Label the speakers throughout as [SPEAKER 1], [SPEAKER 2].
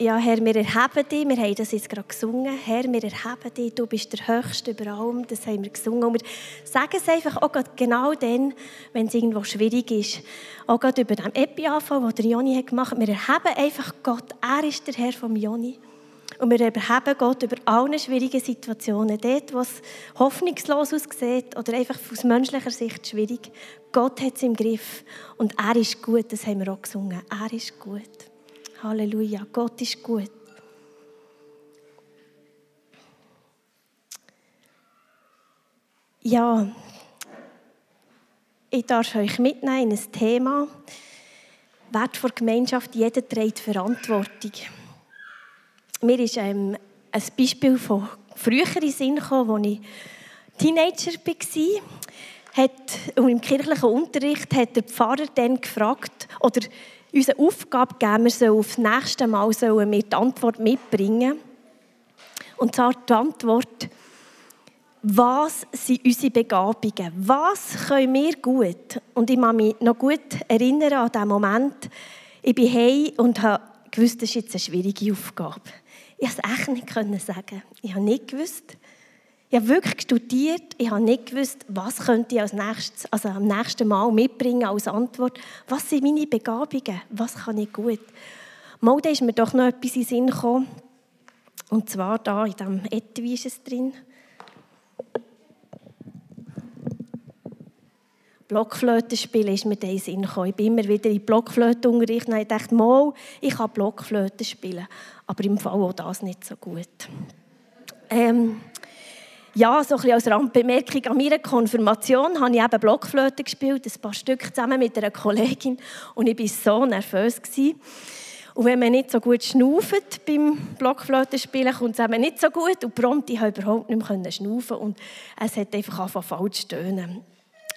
[SPEAKER 1] ja, Herr, wir erheben dich, wir haben das jetzt gerade gesungen, Herr, wir erheben dich, du bist der Höchste über allem, das haben wir gesungen. Und wir sagen es einfach auch genau dann, wenn es irgendwo schwierig ist. Auch gerade über den Epi-Anfall, den der Joni hat gemacht hat. Wir erheben einfach Gott, er ist der Herr vom Joni. Und wir erheben Gott über alle schwierigen Situationen. Dort, wo es hoffnungslos aussieht oder einfach aus menschlicher Sicht schwierig. Gott hat es im Griff. Und er ist gut, das haben wir auch gesungen. Er ist gut. Halleluja, Gott ist gut. Ja, ich darf euch mitnehmen in ein Thema. Wert vor Gemeinschaft, jeder trägt Verantwortung. Mir ist ähm, ein Beispiel von früheren Sinn gekommen, als ich Teenager war. Hat, und im kirchlichen Unterricht hat der Pfarrer dann gefragt, oder unsere Aufgabe gegeben, wir sollen auf das nächste Mal sollen wir die Antwort mitbringen. Und zwar die Antwort, was sind unsere Begabungen? Was können wir gut? Und ich kann mich noch gut erinnern an diesen Moment. Ich bin heim und gewusst, das ist jetzt eine schwierige Aufgabe. Ich konnte es echt nicht sagen. Ich habe nicht gewusst. Habe wirklich studiert. Ich habe nicht gewusst, was könnte ich als nächstes, also am nächsten Mal mitbringen als Antwort. Was sind meine Begabungen? Was kann ich gut? Mal da ist mir doch noch etwas in den Sinn gekommen. Und zwar da in diesem Etui ist es drin. Blockflöte spielen ist mir in den Sinn gekommen. Ich bin immer wieder in Blockflötenunterricht und ich dachte, mal, ich kann Blockflöte spielen. Aber im Fall auch das nicht so gut. Ähm, ja, so ein bisschen als Randbemerkung an meiner Konfirmation habe ich eben Blockflöte gespielt, ein paar Stück zusammen mit einer Kollegin und ich war so nervös. Gewesen. Und wenn man nicht so gut schnauft beim Blockflötenspielen, kommt es eben nicht so gut und prompt, ich konnte überhaupt nicht mehr schnaufen und es hat einfach angefangen falsch zu stöhnen.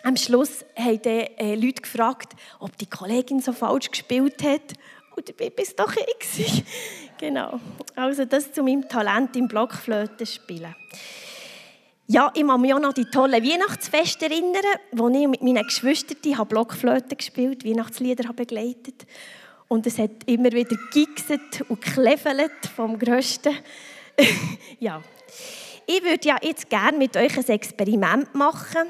[SPEAKER 1] Am Schluss haben die äh, Leute gefragt, ob die Kollegin so falsch gespielt hat. Und dabei war es doch ich. genau. Also das zu meinem Talent im Blockflöten spielen. Ja, ich kann mich auch noch die tollen Weihnachtsfeste erinnern, wo ich mit meinen Geschwistern Blockflöte gespielt Weihnachtslieder begleitet Und es hat immer wieder gigset und klevelt vom Größten. ja. Ich würde ja jetzt gerne mit euch ein Experiment machen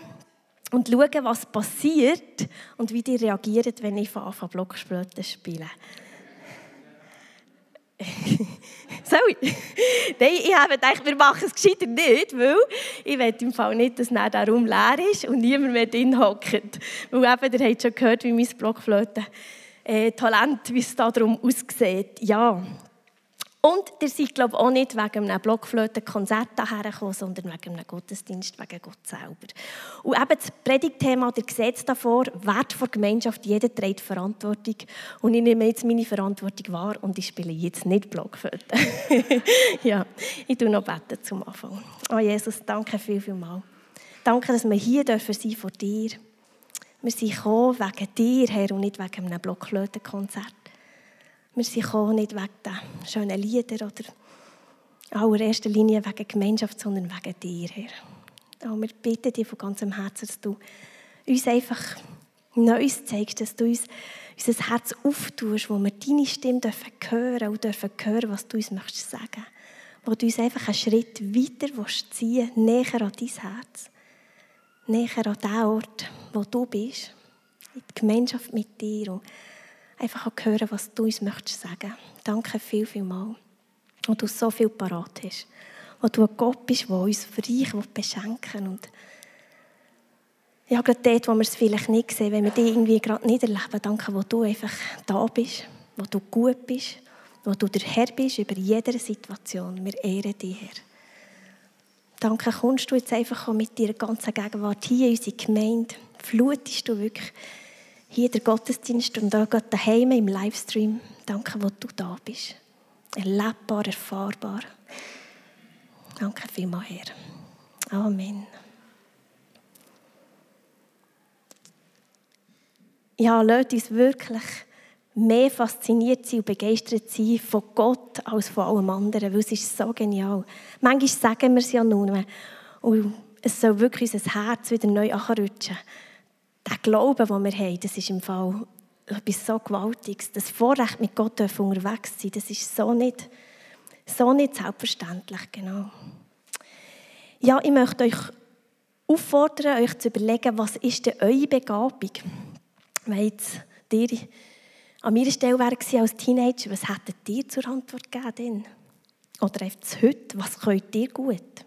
[SPEAKER 1] und schauen, was passiert und wie die reagieren, wenn ich anfange, Blockflöte spielen. Soll ich? Nein, ich habe gedacht, wir machen es gescheiter nicht, weil ich will im Fall nicht, dass der Raum leer ist und niemand mehr drin hockt. Weil eben, ihr habt schon gehört, wie mein Blockflöte äh, Talent, wie es darum aussieht. Ja, und ihr seid, glaube ich, auch nicht wegen einem Blockflötenkonzert hierher gekommen, sondern wegen einem Gottesdienst, wegen Gott selber. Und eben das Predigtthema, der Gesetz davor, Wert vor Gemeinschaft, jeder trägt Verantwortung. Und ich nehme jetzt meine Verantwortung wahr und ich spiele jetzt nicht Blockflöte. ja, ich tue noch beten zum Anfang. Oh Jesus, danke viel, viel mal. Danke, dass wir hier dürfen sein vor dir. Wir sind gekommen wegen dir, Herr, und nicht wegen einem Blockflötenkonzert. Wir sind gekommen, nicht wegen den schönen Liedern oder allererster Linie wegen Gemeinschaft, sondern wegen dir, Herr. Und wir bitten dich von ganzem Herzen, dass du uns einfach Neues zeigst, dass du uns unser Herz auftust, wo wir deine Stimme dürfen hören und dürfen hören, was du uns möchtest sagen. Wo du uns einfach einen Schritt weiter ziehen willst, näher an dein Herz. Näher an den Ort, wo du bist. In die Gemeinschaft mit dir. Und einfach auch hören, was du uns möchtest sagen. Danke viel, viel mal. Und du so viel parat hast. Und du ein Gott bist, der uns reich beschenken will. Und ja, gerade dort, wo wir es vielleicht nicht sehen, wenn wir dich irgendwie gerade nicht erleben, danke, wo du einfach da bist, wo du gut bist, wo du der Herr bist über jede Situation. Wir ehren dich, Herr. Danke, kommst du jetzt einfach mit deiner ganzen Gegenwart hier in unsere Gemeinde. Flutest du wirklich hier der Gottesdienst und auch gerade daheim im Livestream. Danke, wo du da bist. Erlebbar, erfahrbar. Danke vielmals, Herr. Amen. Ja, lasst uns wirklich mehr fasziniert sein und begeistert sein von Gott als von allem anderen, weil es ist so genial. Manchmal sagen wir es ja nur und es soll wirklich unser Herz wieder neu anrutschen der Glaube, den wir haben, das ist im Fall etwas so Gewaltiges. Das Vorrecht, mit Gott unterwegs zu sein, das ist so nicht, so nicht selbstverständlich. Genau. Ja, ich möchte euch auffordern, euch zu überlegen, was ist denn eure Begabung? Wenn jetzt ihr an meiner Stelle wäre als Teenager, was hättet ihr zur Antwort gegeben? Oder einfach heute, was könnt ihr gut?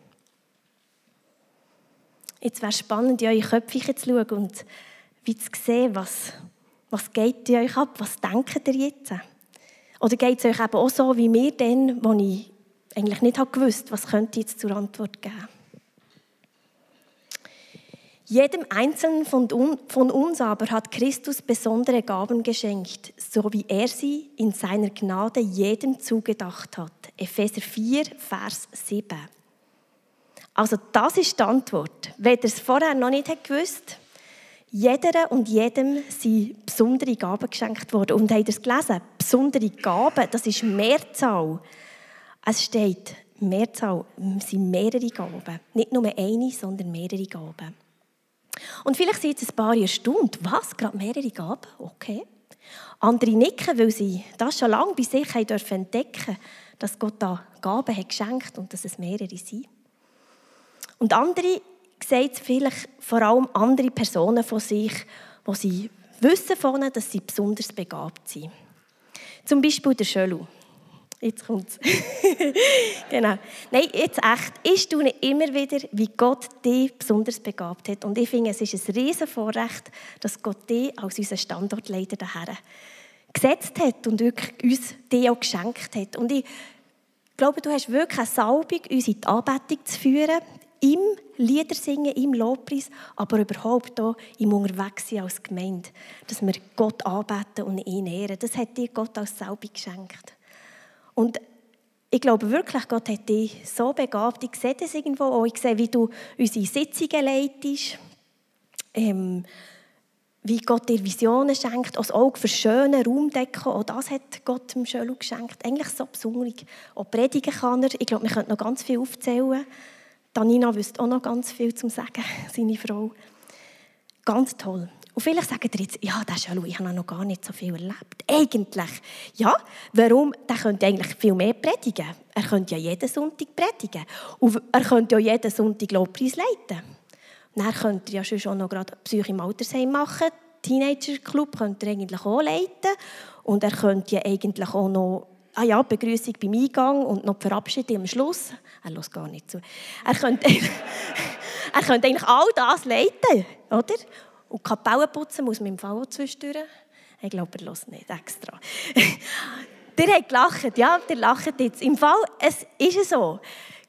[SPEAKER 1] Jetzt wäre es spannend, in eure Köpfe zu schauen und wie zu sehen, was, was geht in euch ab, was denkt ihr jetzt? Oder geht es euch eben auch so wie mir dann, wo ich eigentlich nicht gewusst was könnt ihr jetzt zur Antwort geben? Jedem Einzelnen von uns aber hat Christus besondere Gaben geschenkt, so wie er sie in seiner Gnade jedem zugedacht hat. Epheser 4, Vers 7. Also das ist die Antwort. Ihr es vorher noch nicht gewusst jeder und jedem sind besondere Gaben geschenkt worden. Und habt ihr es gelesen? Besondere Gaben, das ist Mehrzahl. Es steht, Mehrzahl sind mehrere Gaben. Nicht nur eine, sondern mehrere Gaben. Und vielleicht sind jetzt ein paar erstaunt. Was? Gerade mehrere Gaben? Okay. Andere nicken, weil sie das schon lange bei sich entdecken dürfen dass Gott da Gaben hat geschenkt und dass es mehrere sind. Und andere sehen vielleicht vor allem andere Personen von sich, wo sie wissen von ihnen, dass sie besonders begabt sind. Zum Beispiel der Schölu. Jetzt kommt's. genau. Nein, jetzt echt. Ich staune immer wieder, wie Gott dich besonders begabt hat. Und ich finde, es ist ein riesen Vorrecht, dass Gott dich als unseren Standortleiter daher gesetzt hat und wirklich uns dich auch geschenkt hat. Und ich glaube, du hast wirklich eine Salbung, uns in die Anbetung zu führen, im Liedersingen, im Lobpreis, aber überhaupt auch im Unterwegssein als Gemeinde. Dass wir Gott anbeten und ihn ehren. Das hat dir Gott als Salbung geschenkt. Und ich glaube wirklich, Gott hat dich so begabt. Ich sehe das irgendwo auch. Ich sehe, wie du unsere Sitzungen leitest. Ähm, wie Gott dir Visionen schenkt, als Auge für schöne Raumdecken. Auch das hat Gott dem Schölu geschenkt. Eigentlich so besonders. Auch predigen kann er. Ich glaube, wir könnten noch ganz viel aufzählen. Danina wüsste auch noch ganz viel zu sagen, seine Frau. Ganz toll. Und vielleicht sagen ihr jetzt, ja, das ist ja ich habe noch gar nicht so viel erlebt. Eigentlich, ja, warum? Der könnte eigentlich viel mehr predigen. Er könnte ja jeden Sonntag predigen. Und er könnte ja jeden Sonntag Lobpreis leiten. Und er könnte ja schon noch gerade Psyche im Altersheim machen. Teenager-Club könnte er eigentlich auch leiten. Und er könnte ja eigentlich auch noch ah ja, Begrüßung beim Eingang und noch die Verabschiedung am Schluss. Er lässt gar nicht zu. Er könnte, er könnte eigentlich all das leiten, oder? Und Kapellen putzen muss man im Fall auch zwischendurch. Ich glaube, er lässt nicht extra. der hat gelacht, ja, der lacht jetzt. Im Fall, es ist so.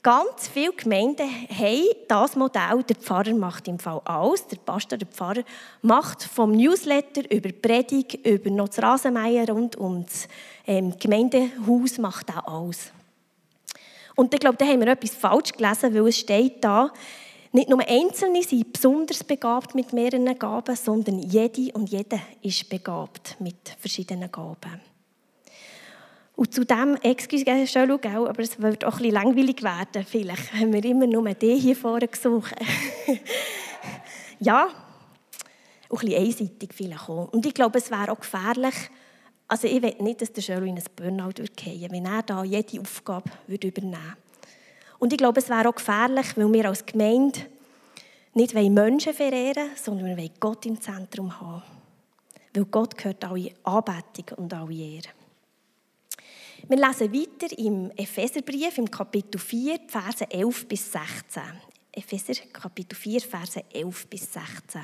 [SPEAKER 1] Ganz viele Gemeinden haben das Modell, der Pfarrer macht im Fall alles, der Pastor, der Pfarrer macht vom Newsletter über Predigt, über noch das Rasenmeier rund ums ähm, Gemeindehaus macht auch alles. Und ich glaube, da haben wir etwas falsch gelesen, weil es steht da, nicht nur Einzelne sind besonders begabt mit mehreren Gaben, sondern jede und jeder ist begabt mit verschiedenen Gaben. Und zu dem, excuse, schon schauen, aber es wird auch bisschen langweilig werden, vielleicht, wenn wir immer nur die hier vorne suchen. ja, auch ein bisschen einseitig vielleicht auch. Und ich glaube, es wäre auch gefährlich, also ich will nicht, dass der Schölo in ein Burnout würde wenn er da jede Aufgabe übernehmen würde. Und ich glaube, es wäre auch gefährlich, weil wir als Gemeinde nicht Menschen verehren sondern wir wollen Gott im Zentrum haben. Weil Gott gehört alle Anbetung und alle Ehre. Wir lesen weiter im Epheserbrief im Kapitel 4, Verse 11 bis 16. Epheser Kapitel 4, Verse 11 bis 16.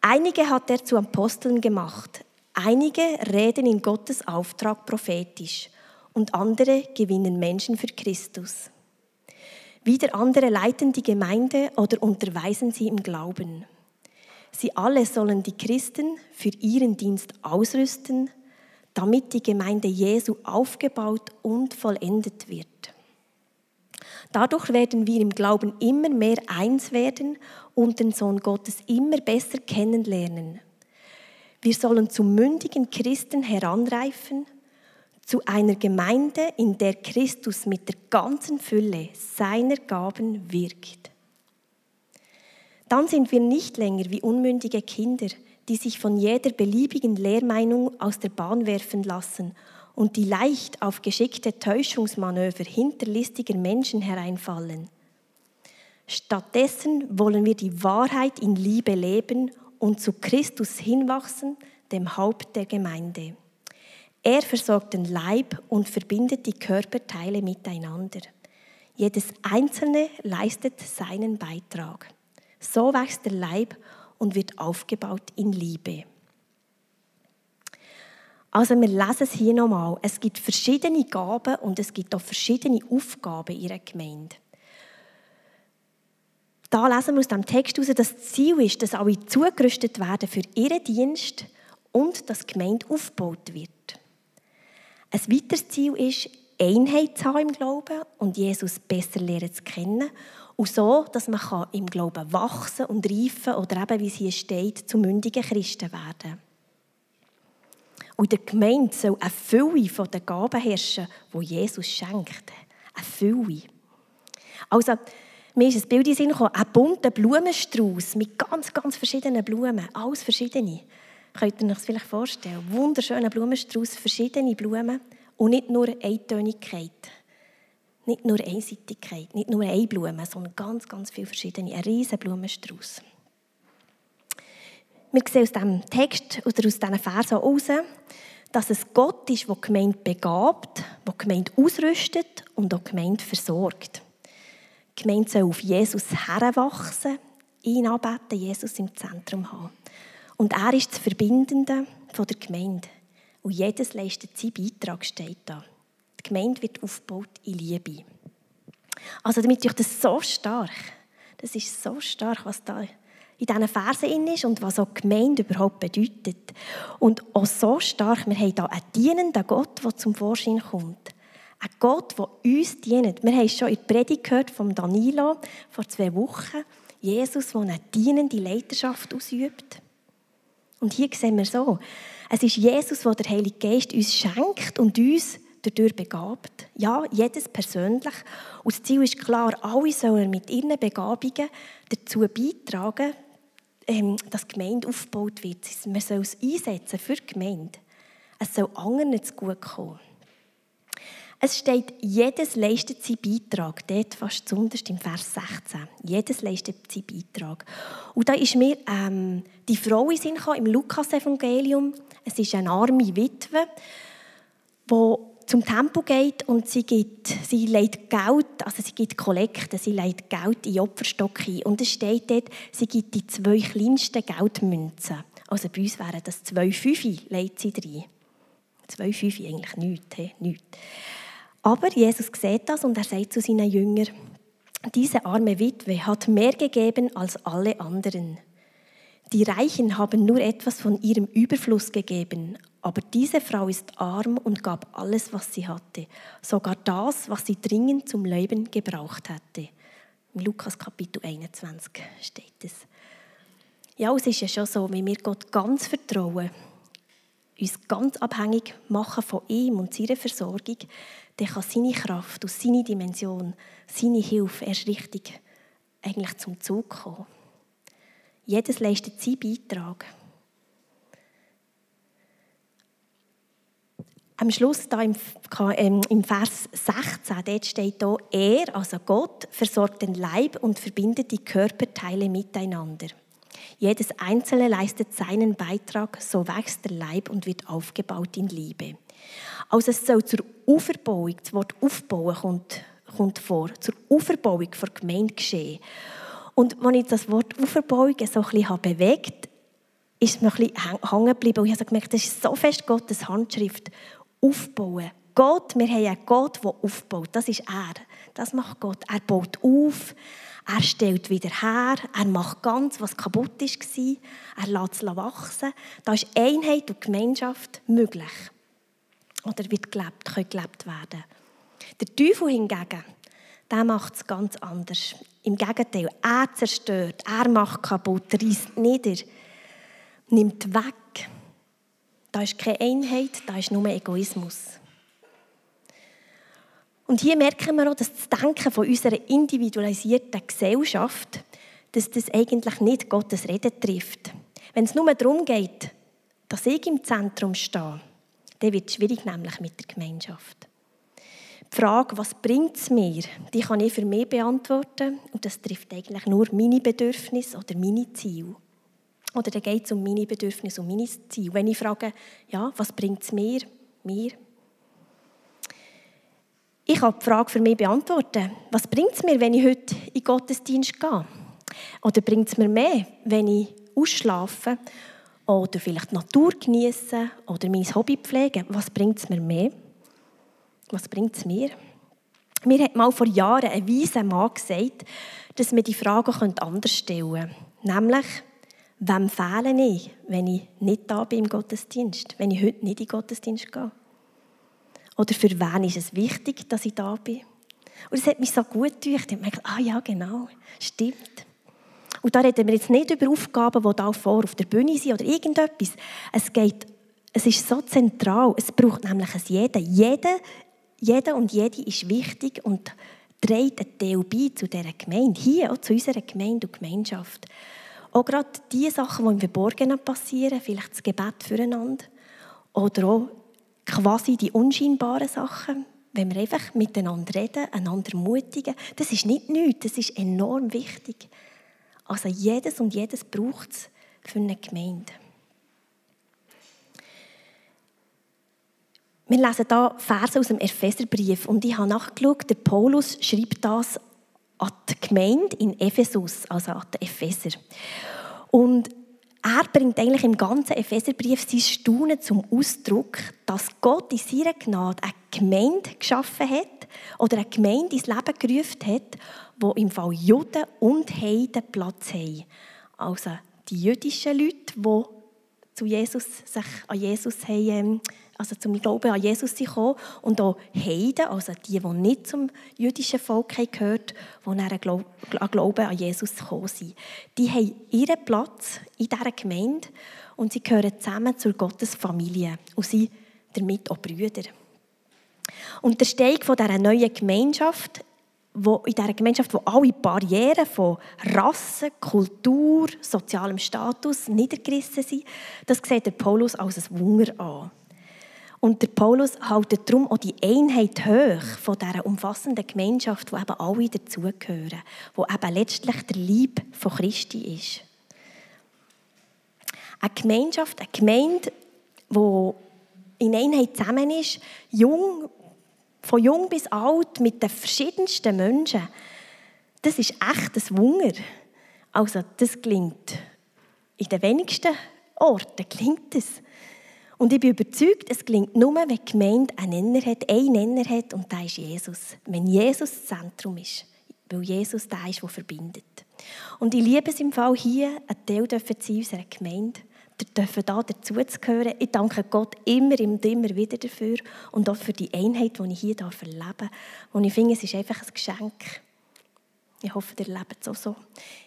[SPEAKER 1] Einige hat er zu Aposteln gemacht, einige reden in Gottes Auftrag prophetisch und andere gewinnen Menschen für Christus. Wieder andere leiten die Gemeinde oder unterweisen sie im Glauben. Sie alle sollen die Christen für ihren Dienst ausrüsten, damit die Gemeinde Jesu aufgebaut und vollendet wird. Dadurch werden wir im Glauben immer mehr eins werden und den Sohn Gottes immer besser kennenlernen. Wir sollen zu mündigen Christen heranreifen zu einer Gemeinde, in der Christus mit der ganzen Fülle seiner Gaben wirkt. Dann sind wir nicht länger wie unmündige Kinder, die sich von jeder beliebigen Lehrmeinung aus der Bahn werfen lassen und die leicht auf geschickte Täuschungsmanöver hinterlistiger Menschen hereinfallen. Stattdessen wollen wir die Wahrheit in Liebe leben und zu Christus hinwachsen, dem Haupt der Gemeinde. Er versorgt den Leib und verbindet die Körperteile miteinander. Jedes Einzelne leistet seinen Beitrag. So wächst der Leib und wird aufgebaut in Liebe. Also wir lesen es hier nochmal. Es gibt verschiedene Gaben und es gibt auch verschiedene Aufgaben in einer Gemeinde. Da lesen wir aus dem Text heraus, dass das Ziel ist, dass alle zugerüstet werden für ihren Dienst und dass die Gemeinde aufgebaut wird. Ein weiteres Ziel ist, Einheit zu haben im Glauben und Jesus besser lernen zu kennen. Und so, dass man im Glauben wachsen und reifen oder eben, wie es hier steht, zu mündigen Christen werden. Und in der Gemeinde soll eine Fülle von den Gaben herrschen, die Jesus schenkt. Eine Fülle. Also, mir ist ein Bild in Sinn gekommen, ein bunter Blumenstrauß mit ganz, ganz verschiedenen Blumen, alles verschiedene. Könnt ihr euch das vielleicht vorstellen? Wunderschöner Blumenstrauß, verschiedene Blumen und nicht nur Eintönigkeit. Nicht nur Einseitigkeit, nicht nur eine Blume, sondern ganz, ganz viele verschiedene. Ein riesen Blumenstrauß. Wir sehen aus diesem Text oder aus diesen Versen heraus, dass es Gott ist, der die Gemeinde begabt, der die Gemeinde ausrüstet und auch die Gemeinde versorgt. Die Gemeinde soll auf Jesus heranwachsen, ihn anbeten, Jesus im Zentrum haben. Und er ist das Verbindende der Gemeinde. Und jedes leistet seinen Beitrag, steht da. Die Gemeinde wird aufgebaut in Liebe. Also damit ich das so stark, das ist so stark, was da in diesen Versen ist und was auch Gemeinde überhaupt bedeutet. Und auch so stark, wir haben hier einen dienenden Gott, der zum Vorschein kommt. Ein Gott, der uns dient. Wir haben es schon in der Predigt gehört von Danilo vor zwei Wochen. Jesus, der eine dienende Leiterschaft ausübt. Und hier sehen wir so, es ist Jesus, der der Heilige Geist uns schenkt und uns dadurch begabt. Ja, jedes persönlich. Und das Ziel ist klar, alle sollen mit ihren Begabungen dazu beitragen, ähm, dass die Gemeinde aufgebaut wird. Man soll es einsetzen für die Gemeinde. Es soll anderen zu gut kommen. Es steht, jedes leistet seinen Beitrag. Dort fast zunderst im Vers 16. Jedes leistet seinen Beitrag. Und da ist mir ähm, die Frau in Sinn im Lukas-Evangelium. Es ist eine arme Witwe, die zum Tempel geht und sie, gibt, sie legt Geld, also sie gibt Kollekte, sie legt Geld in Opferstock ein. Und es steht dort, sie gibt die zwei kleinsten Geldmünzen. Also bei uns wären das zwei Fünfe, legt sie rein. Zwei Fünfe, eigentlich nichts, he? nichts. Aber Jesus sieht das und er sagt zu seinen Jüngern, diese arme Witwe hat mehr gegeben als alle anderen. Die Reichen haben nur etwas von ihrem Überfluss gegeben, aber diese Frau ist arm und gab alles, was sie hatte, sogar das, was sie dringend zum Leben gebraucht hatte. Im Lukas Kapitel 21 steht es. Ja, es ist ja schon so, wenn wir Gott ganz vertrauen, uns ganz abhängig machen von ihm und seiner Versorgung, dann kann seine Kraft aus seiner Dimension, seine Hilfe erst richtig eigentlich zum Zug kommen. Jedes leistet seinen Beitrag. Am Schluss da im, ähm, im Vers 16, dort steht da, er, also Gott, versorgt den Leib und verbindet die Körperteile miteinander. Jedes Einzelne leistet seinen Beitrag, so wächst der Leib und wird aufgebaut in Liebe. Also es soll zur Auferbauung, das Wort aufbauen kommt, kommt vor, zur Auferbauung der Gemeinde geschehen. Und als ich das Wort Auferbauung so ein bisschen bewegt ist mir ein bisschen hängen geblieben. Und ich habe gemerkt, das ist so fest Gottes Handschrift. Aufbauen. Gott, wir haben einen Gott, der aufbaut. Das ist er. Das macht Gott. Er baut auf, er stellt wieder her, er macht ganz, was kaputt war. Er lässt es wachsen. Da ist Einheit und Gemeinschaft möglich oder wird gelebt, können gelebt werden. Der Teufel hingegen, der macht es ganz anders. Im Gegenteil, er zerstört, er macht kaputt, reißt nieder, nimmt weg. Da ist keine Einheit, da ist nur Egoismus. Und hier merken wir auch, dass das Denken von unserer individualisierten Gesellschaft, dass das eigentlich nicht Gottes Reden trifft. Wenn es nur darum geht, dass ich im Zentrum stehe, dann wird es schwierig nämlich mit der Gemeinschaft. Die Frage, was bringt es mir, die kann ich für mich beantworten. Und das trifft eigentlich nur meine Bedürfnisse oder meine Ziele. Oder dann geht es um meine Bedürfnisse und meine Ziele. Wenn ich frage, ja, was bringt es mir, mir? Ich kann die Frage für mich beantworten. Was bringt es mir, wenn ich heute in den Gottesdienst gehe? Oder bringt es mir mehr, wenn ich ausschlafe oder vielleicht die Natur genieße oder mein Hobby pflege? Was bringt es mir mehr? Was bringt es mir? Mir hat mal vor Jahren ein weiser Mann gesagt, dass wir die Fragen anders stellen können. Nämlich, wem fehle ich, wenn ich nicht da bin im Gottesdienst? Wenn ich heute nicht in den Gottesdienst gehe? Oder für wen ist es wichtig, dass ich da bin? Und es hat mich so gut gedacht. Ich habe gedacht, ah ja, genau, stimmt. Und da reden wir jetzt nicht über Aufgaben, die da vor auf der Bühne sind oder irgendetwas. Es geht, es ist so zentral. Es braucht nämlich es jeder. Jeder jeder und jede ist wichtig und trägt einen Teil bei zu dieser Gemeinde, hier auch zu unserer Gemeinde und Gemeinschaft. Auch gerade die Sachen, die im Verborgenen passieren, vielleicht das Gebet füreinander oder auch quasi die unscheinbaren Sachen, wenn wir einfach miteinander reden, einander ermutigen, das ist nicht nichts, das ist enorm wichtig. Also jedes und jedes braucht es für eine Gemeinde. Wir lesen hier Verse aus dem Epheserbrief und ich habe nachgeschaut, der Paulus schreibt das an die Gemeinde in Ephesus, also an die Epheser. Und er bringt eigentlich im ganzen Epheserbrief sein Staunen zum Ausdruck, dass Gott in seiner Gnade eine Gemeinde geschaffen hat oder eine Gemeinde ins Leben gerufen hat, wo im Fall Juden und Heiden Platz haben. Also die jüdischen Leute, die zu Jesus, sich an Jesus haben, ähm, also zum Glauben an Jesus gekommen und auch Heiden, also die, die nicht zum jüdischen Volk gehört, die an Glauben an Jesus gekommen sind. Die haben ihren Platz in dieser Gemeinde und sie gehören zusammen zur Gottesfamilie und sind damit auch Brüder. Und der Steig von dieser neuen Gemeinschaft wo in dieser Gemeinschaft, wo alle Barrieren von Rasse, Kultur, sozialem Status niedergerissen sind, das sieht der Paulus als ein Wunder an. Und der Paulus hält darum auch die Einheit hoch von dieser umfassenden Gemeinschaft, wo eben alle dazugehören, wo eben letztlich der Lieb von Christi ist. Eine Gemeinschaft, eine Gemeinde, die in Einheit zusammen ist, jung, von jung bis alt, mit den verschiedensten Menschen, das ist echt ein Wunder. Also das klingt in den wenigsten Orten klingt es. Und ich bin überzeugt, es gelingt nur, wenn die Gemeinde einen Nenner hat, einen Nenner hat, und das ist Jesus. Wenn Jesus das Zentrum ist, weil Jesus der ist, der verbindet. Und ich liebe es im Fall hier, ein Teil zu sein unserer Gemeinde, dürfen da dazuzugehören. Ich danke Gott immer und immer wieder dafür und auch für die Einheit, die ich hier erleben darf. Und ich finde, es ist einfach ein Geschenk. Ich hoffe, ihr erlebt es auch so.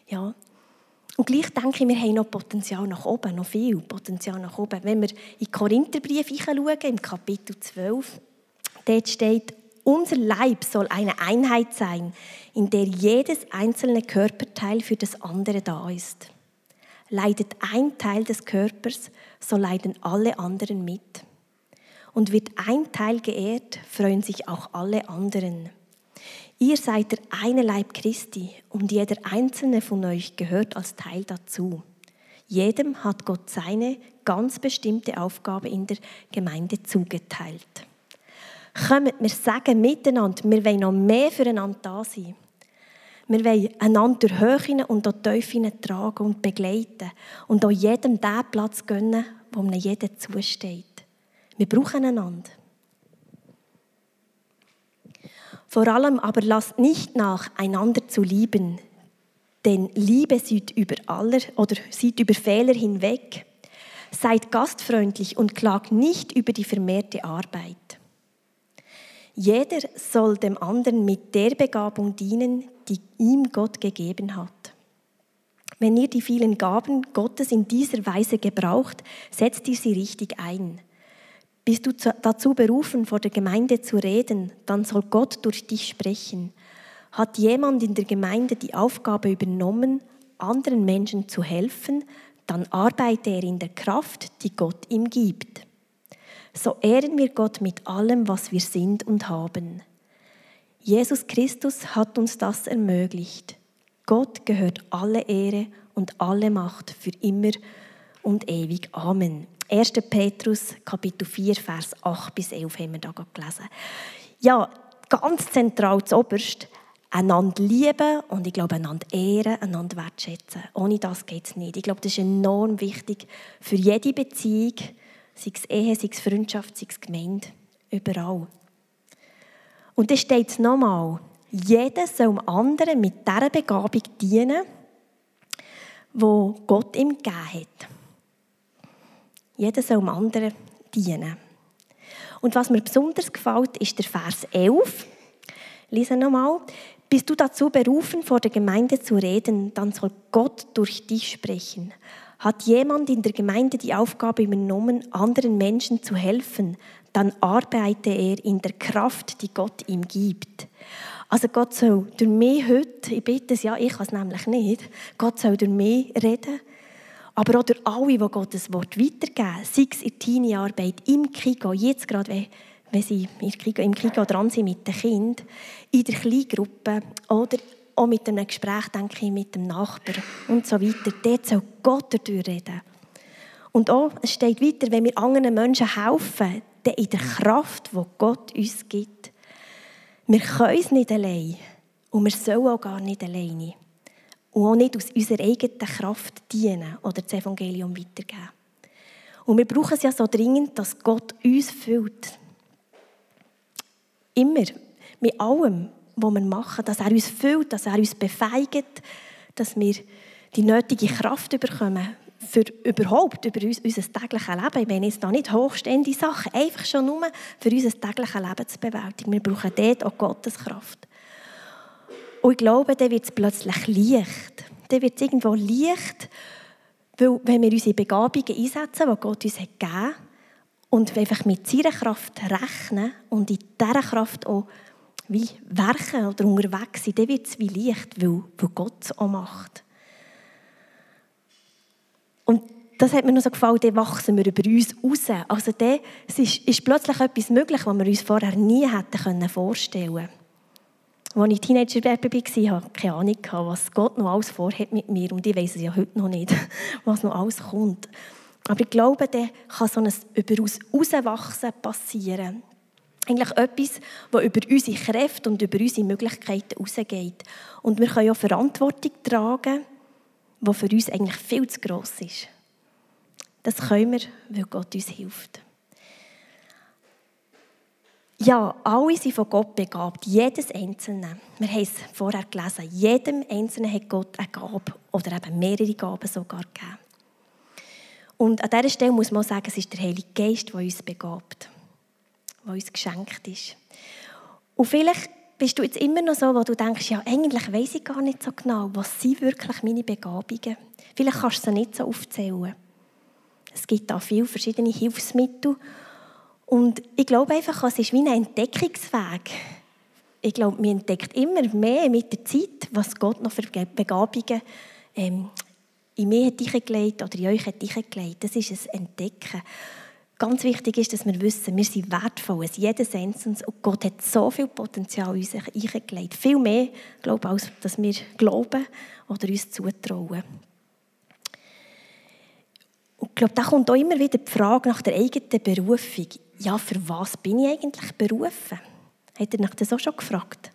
[SPEAKER 1] Ja. Und gleich denke ich, wir haben noch Potenzial nach oben, noch viel Potenzial nach oben. Wenn wir in den Korintherbrief schauen, im Kapitel 12, dort steht, unser Leib soll eine Einheit sein, in der jedes einzelne Körperteil für das andere da ist. Leidet ein Teil des Körpers, so leiden alle anderen mit. Und wird ein Teil geehrt, freuen sich auch alle anderen. Ihr seid der eine Leib Christi und jeder einzelne von euch gehört als Teil dazu. Jedem hat Gott seine ganz bestimmte Aufgabe in der Gemeinde zugeteilt. Kommt wir sagen miteinander, wir wollen noch mehr füreinander da sein. Wir wollen einander durch Höhen und durch Tiefen tragen und begleiten und auch jedem den Platz gönnen, wo einem jeder zusteht. Wir brauchen einander. Vor allem aber lasst nicht nach, einander zu lieben, denn Liebe sieht über aller oder sieht über Fehler hinweg. Seid gastfreundlich und klagt nicht über die vermehrte Arbeit. Jeder soll dem anderen mit der Begabung dienen, die ihm Gott gegeben hat. Wenn ihr die vielen Gaben Gottes in dieser Weise gebraucht, setzt ihr sie richtig ein. Bist du dazu berufen, vor der Gemeinde zu reden, dann soll Gott durch dich sprechen. Hat jemand in der Gemeinde die Aufgabe übernommen, anderen Menschen zu helfen, dann arbeitet er in der Kraft, die Gott ihm gibt. So ehren wir Gott mit allem, was wir sind und haben. Jesus Christus hat uns das ermöglicht. Gott gehört alle Ehre und alle Macht für immer und ewig. Amen. 1. Petrus, Kapitel 4, Vers 8 bis 11 haben wir da gelesen. Ja, ganz zentral zu oberst, einander lieben und ich glaube, einander ehren, einander wertschätzen. Ohne das geht es nicht. Ich glaube, das ist enorm wichtig für jede Beziehung, sei es Ehe, sei es Freundschaft, sei es Gemeinde, überall. Und da steht nochmal, jeder soll dem anderen mit dieser Begabung dienen, wo Gott ihm gegeben hat. Jeder soll dem anderen dienen. Und was mir besonders gefällt, ist der Vers 11. Lese nochmal. Bist du dazu berufen, vor der Gemeinde zu reden, dann soll Gott durch dich sprechen. Hat jemand in der Gemeinde die Aufgabe übernommen, anderen Menschen zu helfen, dann arbeite er in der Kraft, die Gott ihm gibt. Also Gott soll durch mich heute, ich bitte es ja, ich kann es nämlich nicht, Gott soll durch mich reden, aber auch durch alle, die Gottes Wort weitergeben, sei es in der Teenie-Arbeit, im Kigo, jetzt gerade, wenn, wenn sie im Kigo dran sind mit den Kindern, in der Kleingruppe oder auch mit einem Gespräch, denke ich, mit dem Nachbarn und so weiter. Dort soll Gott dadurch reden. Und auch, es steht weiter, wenn wir anderen Menschen helfen, dann in der Kraft, die Gott uns gibt. Wir können es nicht allein und wir sollen auch gar nicht alleine und auch nicht aus unserer eigenen Kraft dienen oder das Evangelium weitergeben. Und wir brauchen es ja so dringend, dass Gott uns füllt. Immer. Mit allem, was wir machen. Dass er uns füllt, dass er uns befeigt, dass wir die nötige Kraft bekommen für überhaupt über uns, unser tägliches Leben. Ich meine jetzt da nicht hochstehende Sachen, einfach schon nur für unser tägliches Leben zu bewältigen. Wir brauchen dort auch Gottes Kraft. Und ich glaube, dann wird es plötzlich leicht. Dann wird es irgendwo leicht, weil, wenn wir unsere Begabungen einsetzen, die Gott uns hat gegeben hat, und einfach mit seiner Kraft rechnen und in dieser Kraft auch wie werken oder unterwegs sind, dann wird es wie leicht, weil, weil Gott es auch macht. Und das hat mir noch so gefallen, dann wachsen wir über uns raus. Also dann ist, ist plötzlich etwas möglich, was wir uns vorher nie hätten vorstellen können. Als ich Teenager-Baby war, hatte ich keine Ahnung, was Gott noch alles vorhat mit mir. Und ich weiß es ja heute noch nicht, was noch alles kommt. Aber ich glaube, dann kann so ein über uns rauswachsen passieren. Eigentlich etwas, das über unsere Kräfte und über unsere Möglichkeiten rausgeht. Und wir können ja Verantwortung tragen, die für uns eigentlich viel zu gross ist. Das können wir, weil Gott uns hilft. Ja, alle sind von Gott begabt, jedes Einzelne. Wir haben es vorher gelesen, jedem Einzelnen hat Gott eine Gabe oder eben mehrere Gaben sogar gegeben. Und an dieser Stelle muss man sagen, es ist der Heilige Geist, der uns begabt, der uns geschenkt ist. Und vielleicht bist du jetzt immer noch so, wo du denkst, ja, eigentlich weiß ich gar nicht so genau, was sind wirklich meine Begabungen. Vielleicht kannst du sie nicht so aufzählen. Es gibt da viele verschiedene Hilfsmittel und ich glaube einfach, es ist wie ein Entdeckungsweg. Ich glaube, man entdeckt immer mehr mit der Zeit, was Gott noch für Begabungen ähm, in mir hat eingelegt oder in euch hat eingelegt. Das ist ein Entdecken. Ganz wichtig ist, dass wir wissen, wir sind wertvoll, jedes Einzelne. Und Gott hat so viel Potenzial in uns eingelegt. Viel mehr, glaube ich, als dass wir glauben oder uns zutrauen. Und ich glaube, da kommt auch immer wieder die Frage nach der eigenen Berufung ja, für was bin ich eigentlich berufen? Hat er nach das auch schon gefragt?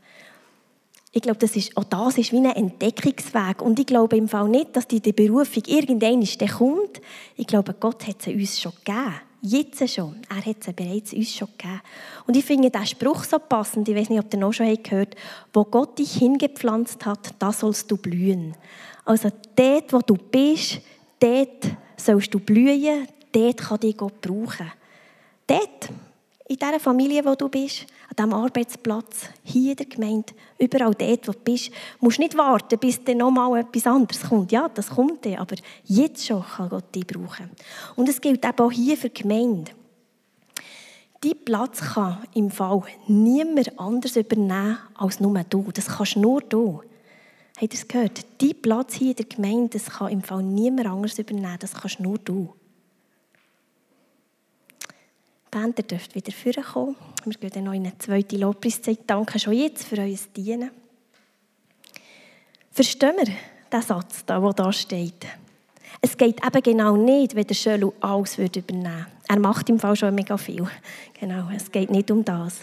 [SPEAKER 1] Ich glaube, das ist, auch das ist wie ein Entdeckungsweg. Und ich glaube im Fall nicht, dass die Berufung irgendwann kommt. Ich glaube, Gott hat sie uns schon gegeben. Jetzt schon. Er hat sie bereits uns schon gegeben. Und ich finde diesen Spruch so passend, ich weiß nicht, ob ihr noch schon gehört wo Gott dich hingepflanzt hat, da sollst du blühen. Also dort, wo du bist, dort sollst du blühen, dort kann dich Gott brauchen dort, in dieser Familie, wo du bist, an diesem Arbeitsplatz, hier in der Gemeinde, überall dort, wo du bist, musst du nicht warten, bis dann nochmal etwas anderes kommt. Ja, das kommt dann, aber jetzt schon kann Gott dich brauchen. Und es gilt eben auch hier für die Gemeinde. Dein Platz kann im Fall niemand anders übernehmen als nur du. Das kannst nur du. Habt ihr es gehört? Dein Platz hier in der Gemeinde, das kann im Fall niemand anderes übernehmen, das kannst nur du. Die Band, ihr dürft wieder vorkommen. Wir gehen dann noch in eine zweite Lobpreiszeit. Danke schon jetzt für euer Dienen. Verstehen wir den Satz, der da steht? Es geht eben genau nicht, wenn der Schölu alles übernehmen würde. Er macht im Fall schon mega viel. Genau, es geht nicht um das.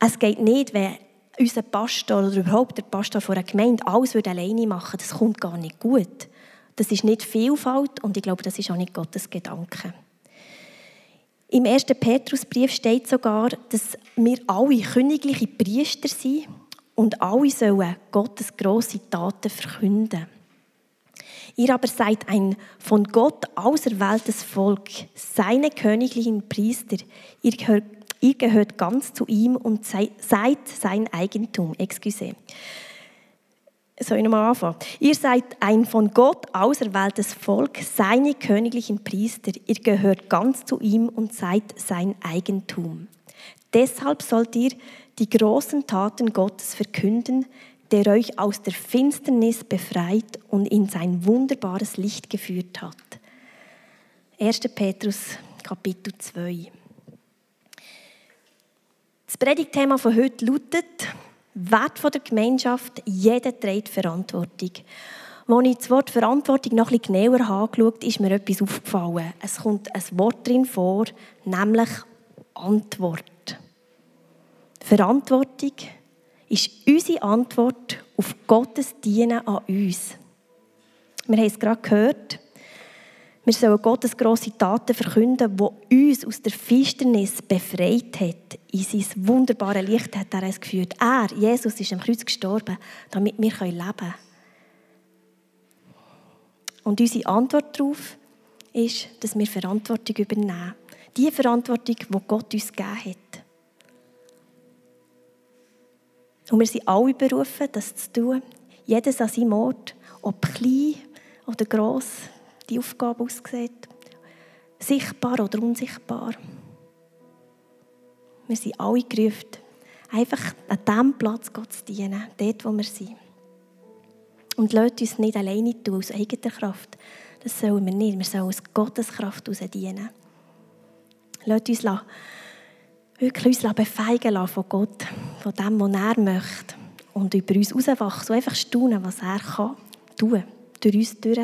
[SPEAKER 1] Es geht nicht, wenn unser Pastor oder überhaupt der Pastor von einer Gemeinde alles alleine machen würde. Das kommt gar nicht gut. Das ist nicht Vielfalt und ich glaube, das ist auch nicht Gottes Gedanke. Im 1. Petrusbrief steht sogar, dass wir alle königliche Priester sind und alle sollen Gottes grosse Taten verkünden. Ihr aber seid ein von Gott auserwähltes Volk, seine königlichen Priester. Ihr gehört, ihr gehört ganz zu ihm und seid sein Eigentum. Excuse. Soll ich nochmal anfangen? Ihr seid ein von Gott auserwähltes Volk, seine königlichen Priester. Ihr gehört ganz zu ihm und seid sein Eigentum. Deshalb sollt ihr die großen Taten Gottes verkünden, der euch aus der Finsternis befreit und in sein wunderbares Licht geführt hat. 1. Petrus Kapitel 2. Das Predigtthema von heute lautet Wert der Gemeinschaft, jeder trägt Verantwortung. Als ich das Wort Verantwortung noch etwas genauer angeschaut ist mir etwas aufgefallen. Es kommt ein Wort drin vor, nämlich Antwort. Verantwortung ist unsere Antwort auf Gottes Dienen an uns. Wir haben es gerade gehört. Wir sollen Gottes grosse Taten verkünden, die uns aus der Finsternis befreit hat. In sein wunderbares Licht hat er uns geführt. Er, Jesus, ist am Kreuz gestorben, damit wir leben können. Und unsere Antwort darauf ist, dass wir Verantwortung übernehmen. Die Verantwortung, die Gott uns gegeben hat. Und wir sind alle berufen, das zu tun. Jedes an seinem Ort, ob klein oder gross die Aufgabe aussieht. Sichtbar oder unsichtbar. Wir sind alle gerufen, einfach an diesem Platz Gott zu dienen, dort, wo wir sind. Und lasst uns nicht alleine tun, aus eigener Kraft. Das sollen wir nicht. Wir sollen aus Gottes Kraft heraus dienen. Lasst uns wirklich uns befeigen lassen von Gott, von dem, was er möchte. Und über uns herauswachsen und einfach staunen, was er kann tun. Durch uns durch.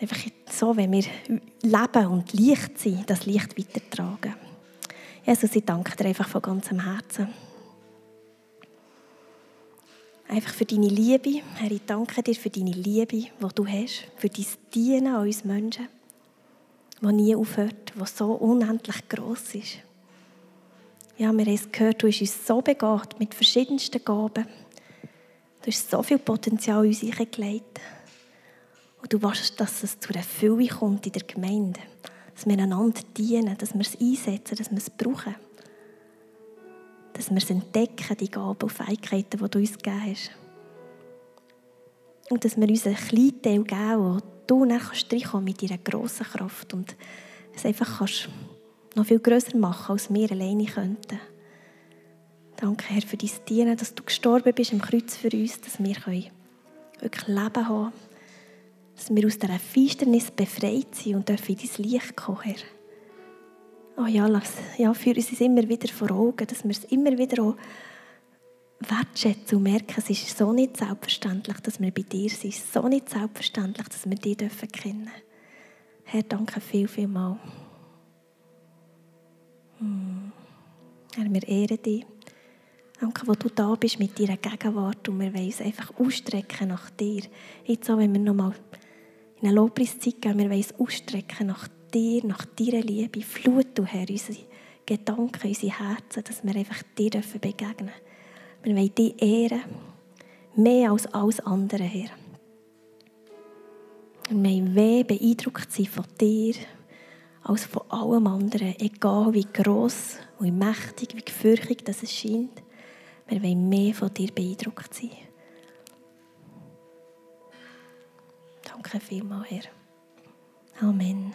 [SPEAKER 1] Einfach so, wenn wir leben und Licht sind, das Licht weitertragen. Jesus, ich danke dir einfach von ganzem Herzen. Einfach für deine Liebe. Herr, ich danke dir für deine Liebe, die du hast, für dein Dienen an uns Menschen, das nie aufhört, das so unendlich groß ist. Ja, wir haben es gehört, du hast uns so begabt mit verschiedensten Gaben. Du hast so viel Potenzial in uns hineingelegt. Und du willst, dass es zu einer Fülle kommt in der Gemeinde. Dass wir einander dienen, dass wir es einsetzen, dass wir es brauchen. Dass wir es entdecken, die Gaben und Fähigkeiten, die du uns gegeben hast. Und dass wir uns einen kleinen Teil geben, wo du kannst mit deiner grossen Kraft und es einfach kannst noch viel größer machen, als wir alleine könnten. Danke, Herr, für dein Dienen, dass du gestorben bist am Kreuz für uns, dass wir wirklich Leben haben dass wir aus dieser Finsternis befreit sind und dürfen in dein Licht kommen, Herr. Oh ja, lass, ja, führ uns immer wieder vor Augen, dass wir es immer wieder auch wertschätzen und merken, es ist so nicht selbstverständlich, dass wir bei dir sind. Es so nicht selbstverständlich, dass wir dich kennen dürfen Herr, danke viel, viel mal. Hm. Herr, wir ehren dich. Danke, wo du da bist mit deiner Gegenwart und wir wollen uns einfach ausstrecken nach dir. Jetzt auch, wenn wir nochmal in eine Lobpreiszeit gehen, wir wollen uns ausstrecken nach dir, nach deiner Liebe. Flut du, Herr, unsere Gedanken, unsere Herzen, dass wir einfach dir begegnen dürfen. Wir wollen dich ehren, mehr als alles andere, Herr. Wir wollen weh beeindruckt sein von dir, als von allem anderen, egal wie gross, wie mächtig, wie gefürchtig das es scheint. Wir wollen mehr von dir beeindruckt sein. Danke vielmals, Herr. Amen.